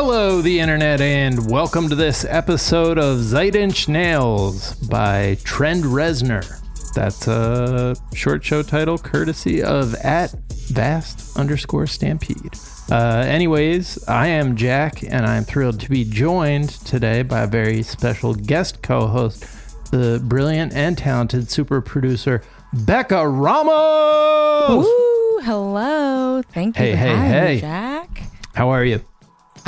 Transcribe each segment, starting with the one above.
Hello, the internet, and welcome to this episode of Zeit Inch Nails by Trend Reznor. That's a short show title courtesy of at vast underscore stampede. Uh, anyways, I am Jack, and I'm thrilled to be joined today by a very special guest co host, the brilliant and talented super producer, Becca Ramos. Woo! Hello. Thank you Hey, hey, hey. me, Jack. How are you?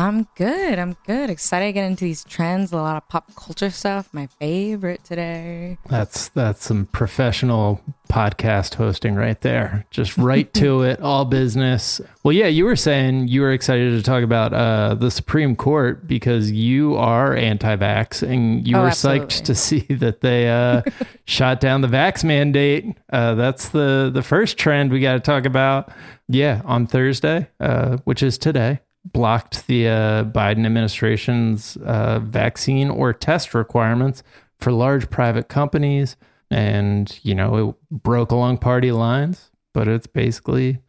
I'm good. I'm good. Excited to get into these trends. A lot of pop culture stuff. My favorite today. That's that's some professional podcast hosting right there. Just right to it, all business. Well, yeah, you were saying you were excited to talk about uh, the Supreme Court because you are anti-vax, and you Oh, were absolutely. psyched to see that they uh, shot down the vax mandate. Uh, that's the the first trend we got to talk about. Yeah, on Thursday, uh, which is today, blocked the uh, Biden administration's uh, vaccine or test requirements for large private companies. And, you know, it broke along party lines, but it's basically,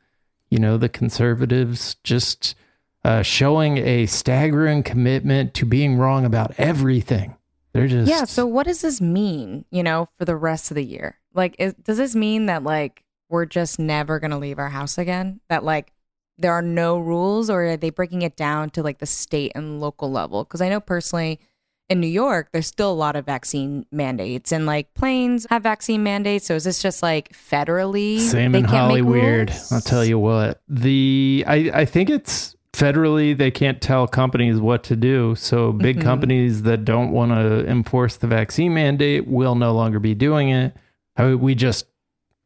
you know, the conservatives just uh, showing a staggering commitment to being wrong about everything. They're just. Yeah. So, what does this mean, you know, for the rest of the year? Like, is, does this mean that, like, we're just never going to leave our house again? That, like, there are no rules, or are they breaking it down to, like, the state and local level? Because I know personally, in New York, there's still a lot of vaccine mandates, and like planes have vaccine mandates. So is this just like federally? Same they in Hollyweird. rules? I'll tell you what. The I, I think it's federally they can't tell companies what to do. So big Mhm. companies that don't want to enforce the vaccine mandate will no longer be doing it. We just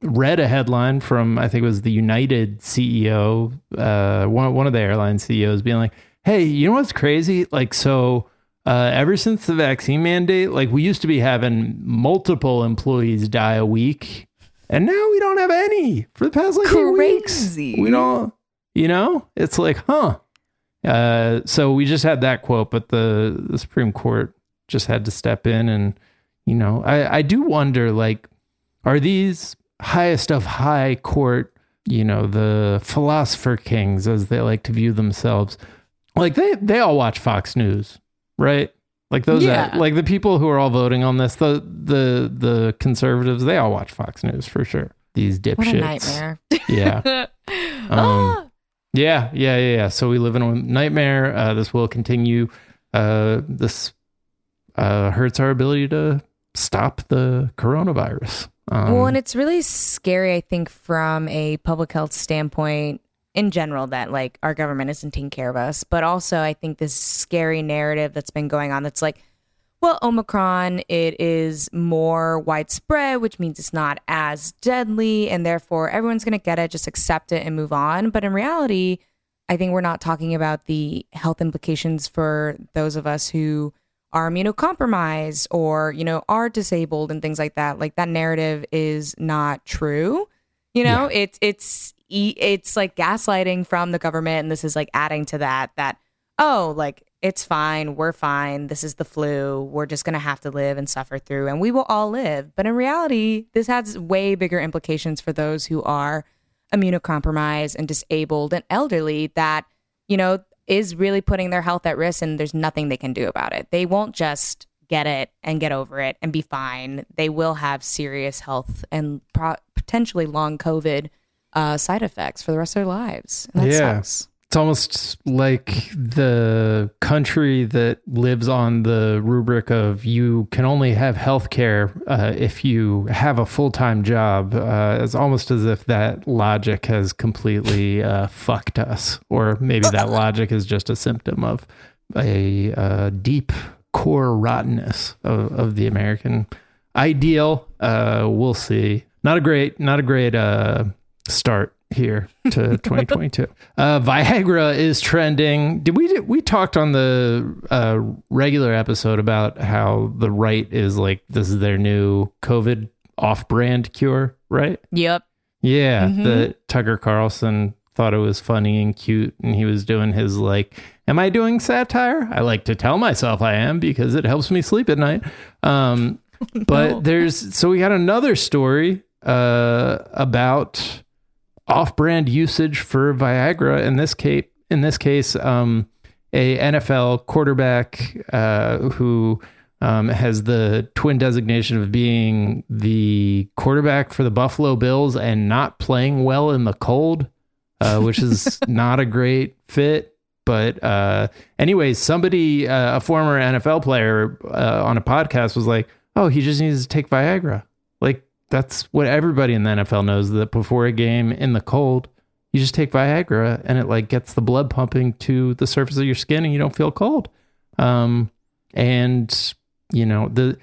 read a headline from I think it was the United CEO, uh, one one of the airline CEOs being like, "Hey, you know what's crazy? Like so." Uh, ever since the vaccine mandate, like we used to be having multiple employees die a week, and now we don't have any for the past like eight weeks. Crazy. We don't, you know, it's like, huh? Uh, so we just had that quote, but the the Supreme Court just had to step in, and you know, I I do wonder, like, are these highest of high court, you know, the philosopher kings as they like to view themselves, like they they all watch Fox News, right? Like those, Yeah. like the people who are all voting on this, the the the conservatives, they all watch Fox News for sure. These dipshits. Nightmare. Yeah. Ah, Yeah, yeah, yeah, yeah. So we live in a nightmare. Uh, this will continue. Uh, this uh, hurts our ability to stop the coronavirus. Um, well, and it's really scary, I think, from a public health standpoint in general, that like our government isn't taking care of us. But also, I think this scary narrative that's been going on that's like, well, Omicron, it is more widespread, which means it's not as deadly, and therefore everyone's going to get it, just accept it and move on. But in reality, I think we're not talking about the health implications for those of us who are immunocompromised or, you know, are disabled and things like that. Like that narrative is not true. You know, it's it's e- it's like gaslighting from the government and this is like adding to that that oh, like it's fine, we're fine, this is the flu, we're just going to have to live and suffer through and we will all live. But in reality, this has way bigger implications for those who are immunocompromised and disabled and elderly that, you know, is really putting their health at risk and there's nothing they can do about it. They won't just get it and get over it and be fine. They will have serious health and pro- potentially long COVID uh, side effects for the rest of their lives. And that Yeah. sucks. It's almost like the country that lives on the rubric of you can only have health care uh, if you have a full time job. Uh, it's almost as if that logic has completely uh, fucked us, or maybe that logic is just a symptom of a uh, deep core rottenness of, of the American ideal. Uh, we'll see. Not a great, not a great uh, start here to 2022. Uh, Viagra is trending. Did we we talked on the uh, regular episode about how the right is like this is their new COVID off-brand cure, right? Yep. Yeah, Mhm. that Tucker Carlson thought it was funny and cute, and he was doing his like, "Am I doing satire?" I like to tell myself I am because it helps me sleep at night. Um, but No. there's so we got another story uh, about off-brand usage for Viagra. In this case, in this case, um, a NFL quarterback uh, who um, has the twin designation of being the quarterback for the Buffalo Bills and not playing well in the cold, uh, which is not a great fit. But uh, anyways, somebody, uh, a former NFL player uh, on a podcast was like, "Oh, he just needs to take Viagra." Like that's what everybody in the NFL knows that before a game in the cold, you just take Viagra and it like gets the blood pumping to the surface of your skin and you don't feel cold. Um, and you know the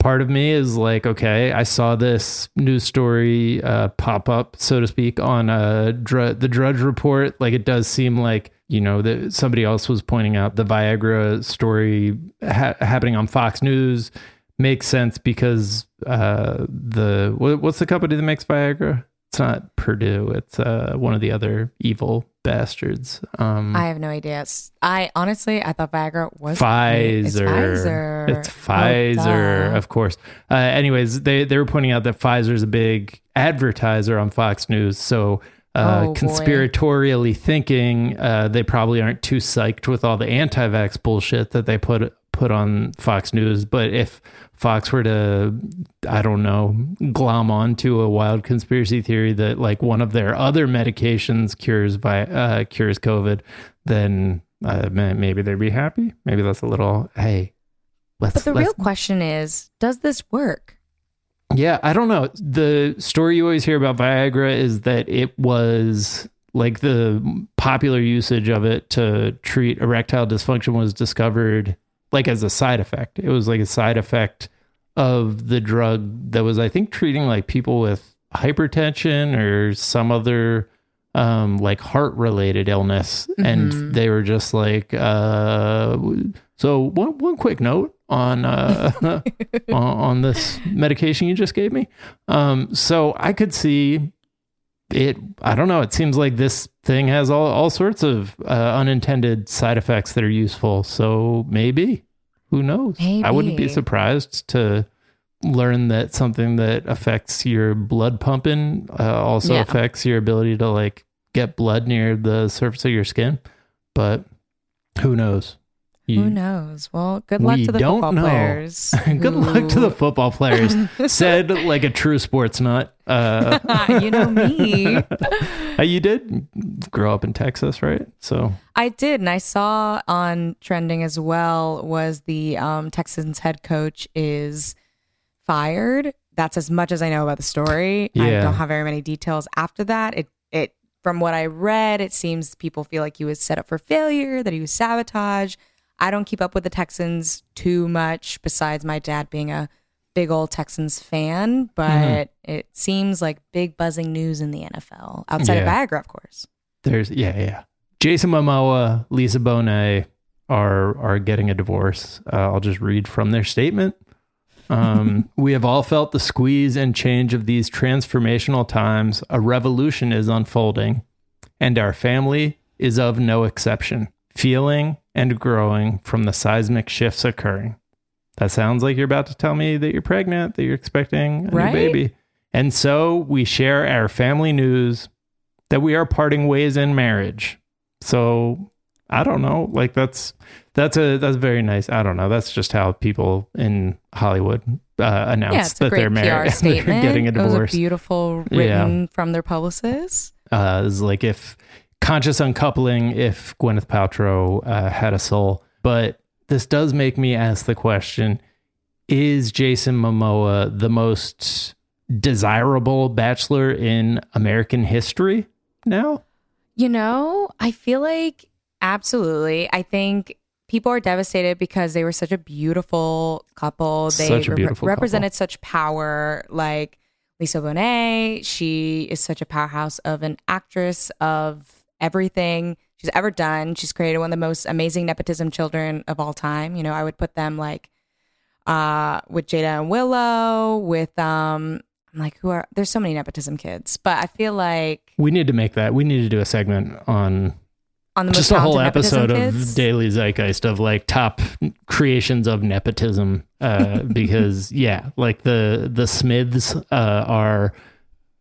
part of me is like, okay, I saw this news story uh, pop up, so to speak, on uh, Dr- the Drudge Report. Like it does seem like you know that somebody else was pointing out the Viagra story ha- happening on Fox News makes sense because uh, the what, what's the company that makes Viagra? It's not Purdue. It's uh, one of the other evil bastards. Um, I have no idea. It's- I honestly, I thought Viagra was Pfizer. It's Pfizer. It's Oh, Pfizer, duh. of course. Uh, anyways, they they were pointing out that Pfizer's a big advertiser on Fox News, so. Uh, Oh, boy. conspiratorially thinking, uh, they probably aren't too psyched with all the anti-vax bullshit that they put put on Fox News. But if Fox were to, I don't know, glom onto a wild conspiracy theory that like one of their other medications cures vi- uh, cures COVID, then uh, maybe they'd be happy. Maybe that's a little hey. Let's, But the real question is, does this work? Yeah, I don't know. The story you always hear about Viagra is that it was like the popular usage of it to treat erectile dysfunction was discovered like as a side effect. It was like a side effect of the drug that was, I think, treating like people with hypertension or some other um like heart related illness and Mhm. they were just like uh so one one quick note on uh on, on this medication you just gave me. Um, so I could see it. I don't know. It seems like this thing has all, all sorts of uh, unintended side effects that are useful. So maybe, who knows? I wouldn't be surprised to learn that something that affects your blood pumping uh, also Yeah. affects your ability to like get blood near the surface of your skin. But who knows? You- Who knows? Well, good luck to the football know. players. Good luck to the football players. Said like a true sports nut. Uh, you know me. uh, you did grow up in Texas, right? So I did, and I saw on trending as well was the um, Texans head coach is fired. That's as much as I know about the story. I don't have very many details after that. It it from what I read, it seems people feel like he was set up for failure, that he was sabotage. I don't keep up with the Texans too much, besides my dad being a big old Texans fan, but Mm-hmm. it seems like big buzzing news in the NFL outside Yeah. of Viagra, of course. there's yeah, yeah. Jason Momoa, Lisa Bonet are are getting a divorce. Uh, I'll just read from their statement. Um, we have all felt the squeeze and change of these transformational times. A revolution is unfolding, and our family is of no exception. Feeling and growing from the seismic shifts occurring. That sounds like you're about to tell me that you're pregnant, that you're expecting a Right? new baby. And so we share our family news that we are parting ways in marriage. So I don't know. Like that's that's a that's very nice. I don't know. That's just how people in Hollywood uh, announce yeah, that they're married, they're getting a divorce. beautiful written from their publicist. uh, is like if conscious uncoupling if Gwyneth Paltrow uh, had a soul. But this does make me ask the question: Is Jason Momoa the most desirable bachelor in American history now? You know, I feel like absolutely. I think people are devastated because they were such a beautiful couple. They Such beautiful represented such power. Like Lisa Bonet, she is such a powerhouse of an actress of everything she's ever done. She's created one of the most amazing nepotism children of all time. You know, I would put them like uh with Jada and Willow, with um I'm like who are there's so many nepotism kids, but I feel like We need to make that. We need to do a segment on on the just a whole episode kids. of Daily Zeitgeist of like top creations of nepotism. Uh, because yeah, like the the Smiths uh, are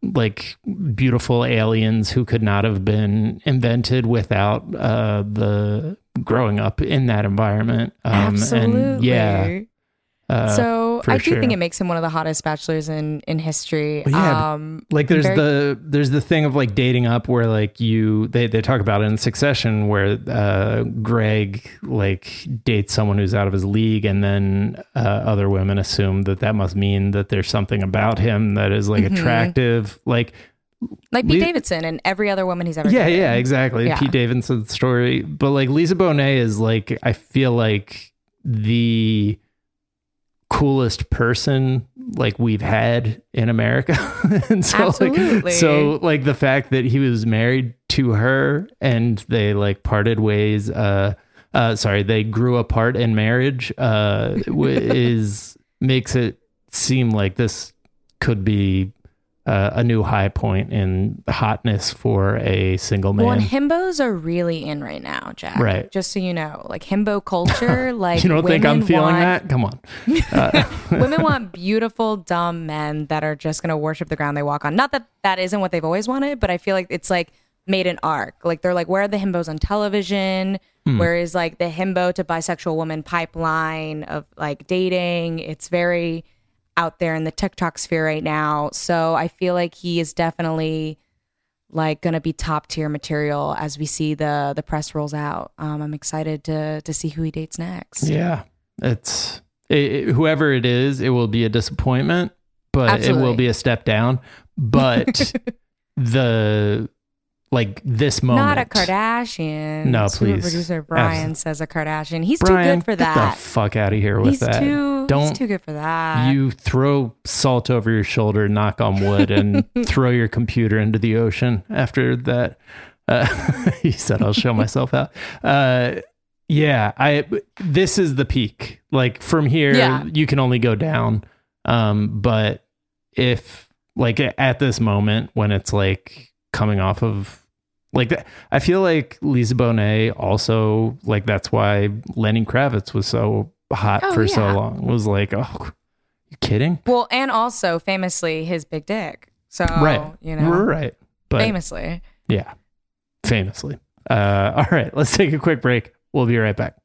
like beautiful aliens who could not have been invented without uh, the growing up in that environment. Um, Absolutely. And yeah. Uh, so for I do sure. think it makes him one of the hottest bachelors in in history. Yeah, um, like there's very- the there's the thing of like dating up where like you they they talk about it in succession where uh greg like dates someone who's out of his league and then uh, other women assume that that must mean that there's something about him that is like Mhm. attractive like like Pete Le- Davidson and every other woman he's ever yeah dated. yeah exactly Yeah. pete davidson's story but like lisa bonet is like i feel like the coolest person like we've had in america and so Absolutely. like so like the fact that he was married to her and they like parted ways uh uh sorry they grew apart in marriage uh is makes it seem like this could be uh, a new high point in hotness for a single man Well, and himbos are really in right now, Jack. Right. Just so you know, like himbo culture, like you don't think i'm feeling want- that come on uh, women want beautiful, dumb men that are just going to worship the ground they walk on. Not that that isn't what they've always wanted, but I feel like it's like made an arc. Like they're like, where are the himbos on television? Hmm. Where is like the himbo to bisexual woman pipeline of like dating? It's very out there in the TikTok sphere right now. So I feel like he is definitely like going to be top tier material as we see the the press rolls out. Um, I'm excited to to see who he dates next. Yeah, it's it, it- whoever it is, it will be a disappointment, but it will be a step down. But the like this moment, Not a Kardashian. No, please. Producer Brian says a Kardashian. He's Brian, too good for get that. the fuck out of here with he's that. too. Don't he's too good for that. you throw salt over your shoulder, knock on wood, and throw your computer into the ocean after that. Uh, he said, "I'll show myself out." Uh, yeah, I. This is the peak. Like from here, Yeah. you can only go down. Um, but if like at this moment when it's like coming off of like that, I feel like Lisa Bonet also like that's why Lenny Kravitz was so hot Oh, for so long. Was like, oh, you kidding? well, and also famously his big dick. So right, you know, right, but famously. yeah, famously. Uh, all right, let's take a quick break. We'll be right back.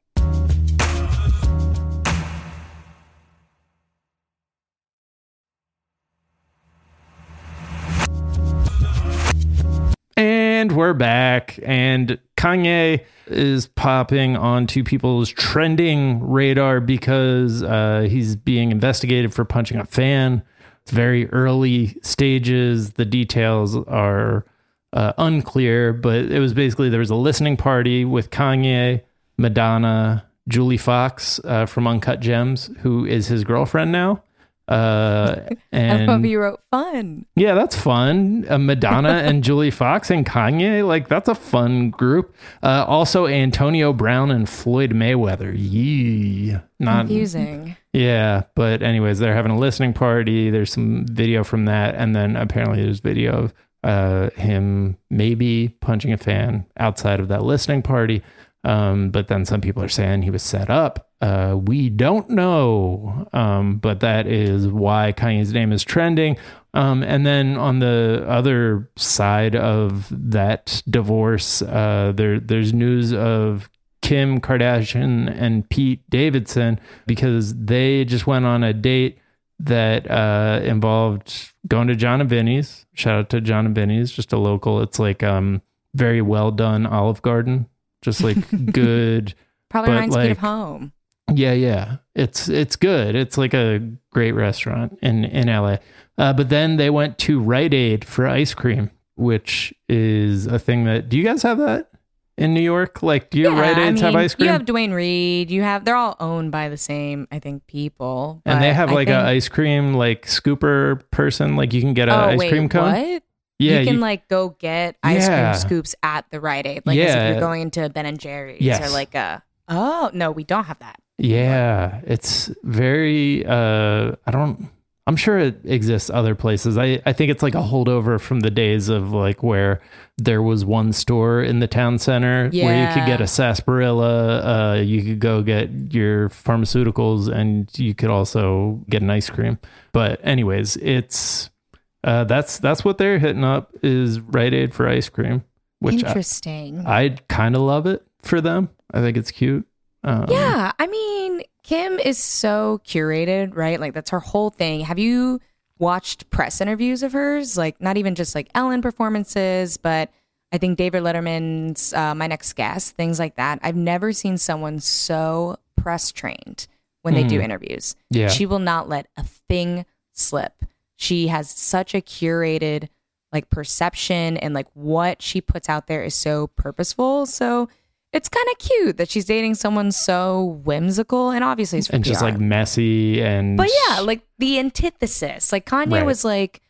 We're back. And Kanye is popping onto people's trending radar because uh, he's being investigated for punching a fan. It's very early stages. The details are uh, unclear, but it was basically there was a listening party with Kanye, Madonna, Julia Fox uh, from Uncut Gems, who is his girlfriend now. Uh, I and love you wrote fun. yeah, that's fun. Uh, Madonna and Julia Fox and Kanye, like that's a fun group. Uh, also, Antonio Brown and Floyd Mayweather. Yee, not Confusing. yeah, but anyways, they're having a listening party. There's some video from that, and then apparently there's video of uh, him maybe punching a fan outside of that listening party. Um, but then some people are saying he was set up. Uh, we don't know, um, but that is why Kanye's name is trending. Um, and then on the other side of that divorce, uh, there there's news of Kim Kardashian and Pete Davidson because they just went on a date that uh, involved going to John and Vinny's. Shout out to John and Vinny's, just a local. It's like um very well done Olive Garden, just like good. Probably reminds me of home. Yeah, yeah. It's it's good. It's like a great restaurant in in LA. Uh, but then they went to Rite Aid for ice cream, which is a thing that. Do you guys have that in New York? Like, do your Rite I Aids have ice cream? You have Duane Reade. You have. They're all owned by the same, I think, people. and they have I like a ice cream like scooper person. Like you can get an oh ice wait, cream cone. what? Yeah, you can you- like go get ice Yeah. cream scoops at the Rite Aid, like as if you're going into Ben and Jerry's Yes. or like a. Oh no, we don't have that. Yeah, it's very uh I don't I'm sure it exists other places. I I think it's like a holdover from the days of like where there was one store in the town center where you could get a sarsaparilla, uh you could go get your pharmaceuticals and you could also get an ice cream. But anyways, it's uh that's that's what they're hitting up is Rite Aid for ice cream, which I, Interesting. I kind of love it for them. I think it's cute. Um, Yeah, I mean, Kim is so curated, right? Like that's her whole thing. Have you watched press interviews of hers? Like not even just like Ellen performances, but I think David Letterman's uh, My Next Guest, things like that. I've never seen someone so press trained when they do interviews. Yeah. She will not let a thing slip. She has such a curated like perception and like what she puts out there is so purposeful. So it's kind of cute that she's dating someone so whimsical and obviously it's and just like messy and But yeah, like the antithesis. Like Kanye Right. was like,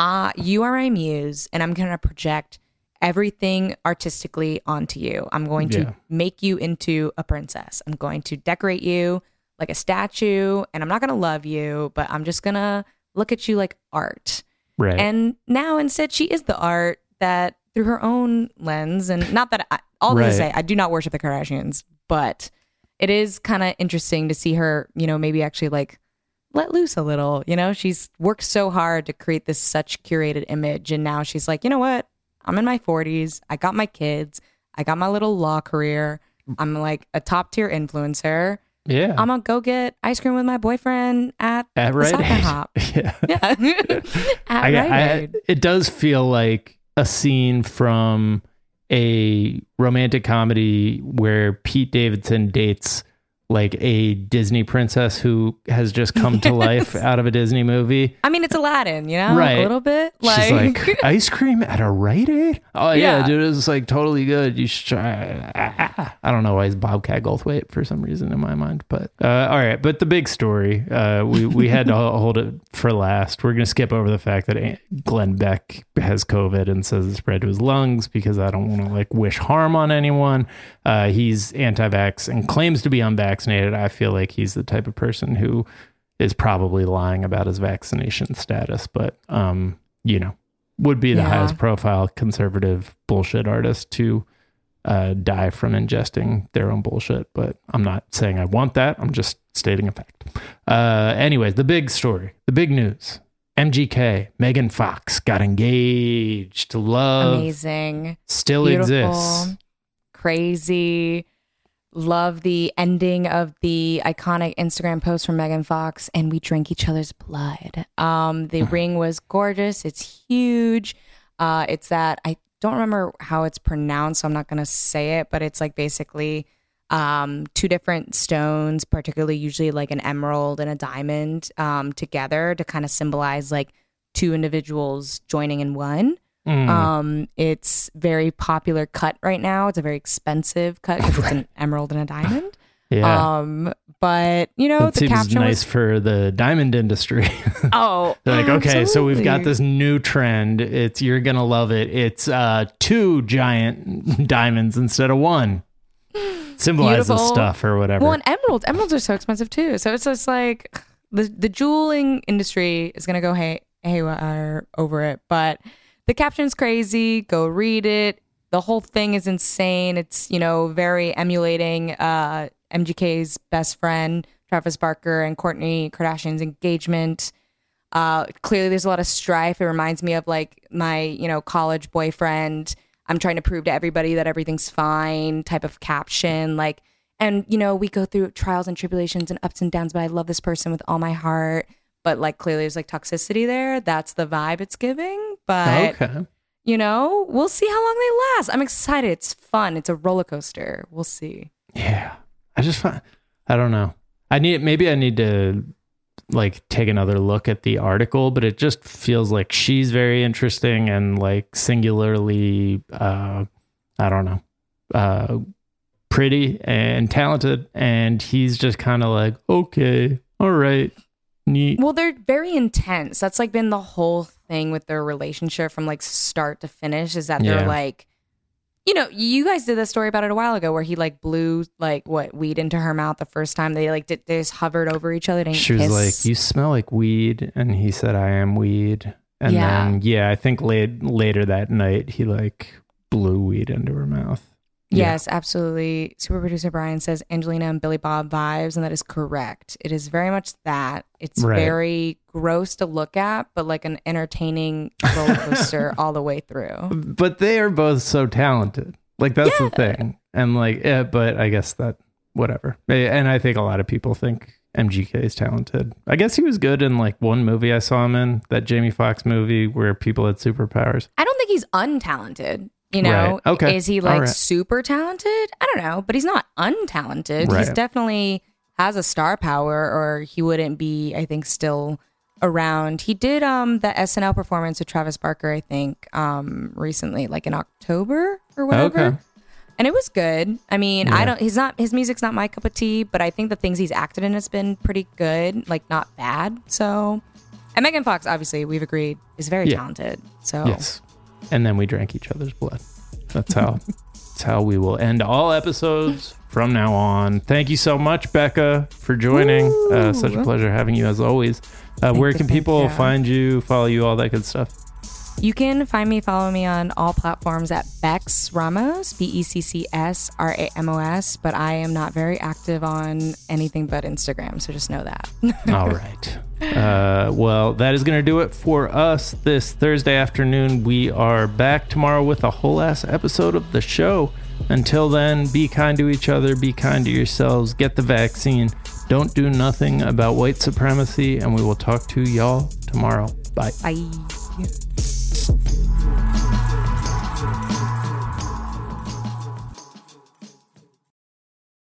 ah, you are my muse, and I'm going to project everything artistically onto you. I'm going to Yeah. make you into a princess. I'm going to decorate you like a statue, and I'm not going to love you, but I'm just going to look at you like art. right. And now instead, she is the art that through her own lens, and not that I, all Right. to say, I do not worship the Kardashians, but it is kind of interesting to see her, you know, maybe actually like let loose a little. You know, she's worked so hard to create this such curated image, and now she's like, you know what? I'm in my 40s. I got my kids. I got my little law career. I'm like a top tier influencer. Yeah. I'm gonna go get ice cream with my boyfriend at, at Rite Aid. Hop. yeah. Yeah, at I, Rite I- Aid. it does feel like a scene from a romantic comedy where Pete Davidson dates like a Disney princess who has just come to life out of a Disney movie. I mean, it's Aladdin, you know, Right. a little bit. Like, She's like, ice cream at a Rite Aid? Oh, yeah, Yeah. dude, it's like totally good. You should try. Ah. I don't know why he's Bobcat Goldthwait for some reason in my mind. But uh, all right. But the big story, uh, we, we had to hold it for last. We're going to skip over the fact that Aunt Glenn Beck has COVID and says it spread to his lungs because I don't want to like wish harm on anyone. Uh, he's anti vax and claims to be unvaccinated. I feel like he's the type of person who is probably lying about his vaccination status, but um, you know, would be the Yeah. highest profile conservative bullshit artist to uh, die from ingesting their own bullshit. But I'm not saying I want that. I'm just stating a fact. Uh, anyways, the big story, the big news. MGK, Megan Fox got engaged. Love amazing, still beautiful, exists. crazy. Love the ending of the iconic Instagram post from Megan Fox, and we drank each other's blood. Um, the ring was gorgeous. It's huge. Uh, it's that I don't remember how it's pronounced, so I'm not gonna say it, but it's like basically um, two different stones, particularly usually like an emerald and a diamond, um, together to kind of symbolize like two individuals joining in one. Mm. Um, it's very popular cut right now. It's a very expensive cut because it's an emerald and a diamond. yeah. Um, but you know that the seems nice was for the diamond industry. oh like, okay, so we've got this new trend. It's you're gonna love it. It's uh two giant diamonds instead of one. Symbolizes Beautiful. stuff or whatever. Well, and emeralds, emeralds are so expensive too. So it's just like the the jeweling industry is gonna go hey haywire over it. But the caption's crazy. Go read it. The whole thing is insane. It's you know very emulating uh, MGK's best friend Travis Barker and Kourtney Kardashian's engagement. Uh, clearly, there's a lot of strife. It reminds me of like my you know college boyfriend. I'm trying to prove to everybody that everything's fine. Type of caption like. And you know, we go through trials and tribulations and ups and downs, but I love this person with all my heart. But like clearly there's like toxicity there. That's the vibe it's giving. But okay. you know, we'll see how long they last. I'm excited. It's fun. It's a roller coaster. We'll see. Yeah. I just find I don't know. I need maybe I need to like take another look at the article, but it just feels like she's very interesting and like singularly uh I don't know. Uh pretty and talented and he's just kind of like, "Okay, all right. Neat." Well, they're very intense. That's like been the whole thing with their relationship from like start to finish is that they're like you know, you guys did this story about it a while ago where he like blew like what weed into her mouth the first time they like did, they just hovered over each other. They She was kiss. like, "You smell like weed," and he said, "I am weed." And Yeah. then, yeah, I think late, later that night, he like blew weed into her mouth. Yeah. Yes, absolutely. Super producer Brian says Angelina and Billy Bob vibes, and that is correct. It is very much that. It's Right. very gross to look at, but like an entertaining roller coaster all the way through. But they are both so talented. Like that's the thing. And like, yeah, but I guess that whatever. Eh, and I think a lot of people think MGK is talented. I guess he was good in like one movie I saw him in, that Jamie Foxx movie where people had superpowers. I don't think he's untalented. You know, Right. Okay. is he like right. super talented? I don't know, but he's not untalented. He's definitely has a star power, or he wouldn't be, I think, still around. He did um the SNL performance with Travis Barker, I think, um recently, like in October or whatever. Okay. And it was good. I mean, I don't. He's not. His music's not my cup of tea, but I think the things he's acted in has been pretty good, like not bad. So, and Megan Fox, obviously, we've agreed, is very Yeah. talented. So, Yes. And then we drank each other's blood. That's how that's how we will end all episodes from now on. Thank you so much, Becca, for joining. Uh, such a pleasure having you as always. Uh, where can people find you, follow you, all that good stuff? You can find me, follow me on all platforms at Bex Ramos, B E C C S R A M O S, but I am not very active on anything but Instagram, so just know that. All right. Uh, well, that is going to do it for us this Thursday afternoon. We are back tomorrow with a whole ass episode of the show. Until then, be kind to each other, be kind to yourselves, get the vaccine, don't do nothing about white supremacy, and we will talk to y'all tomorrow. Bye. Bye.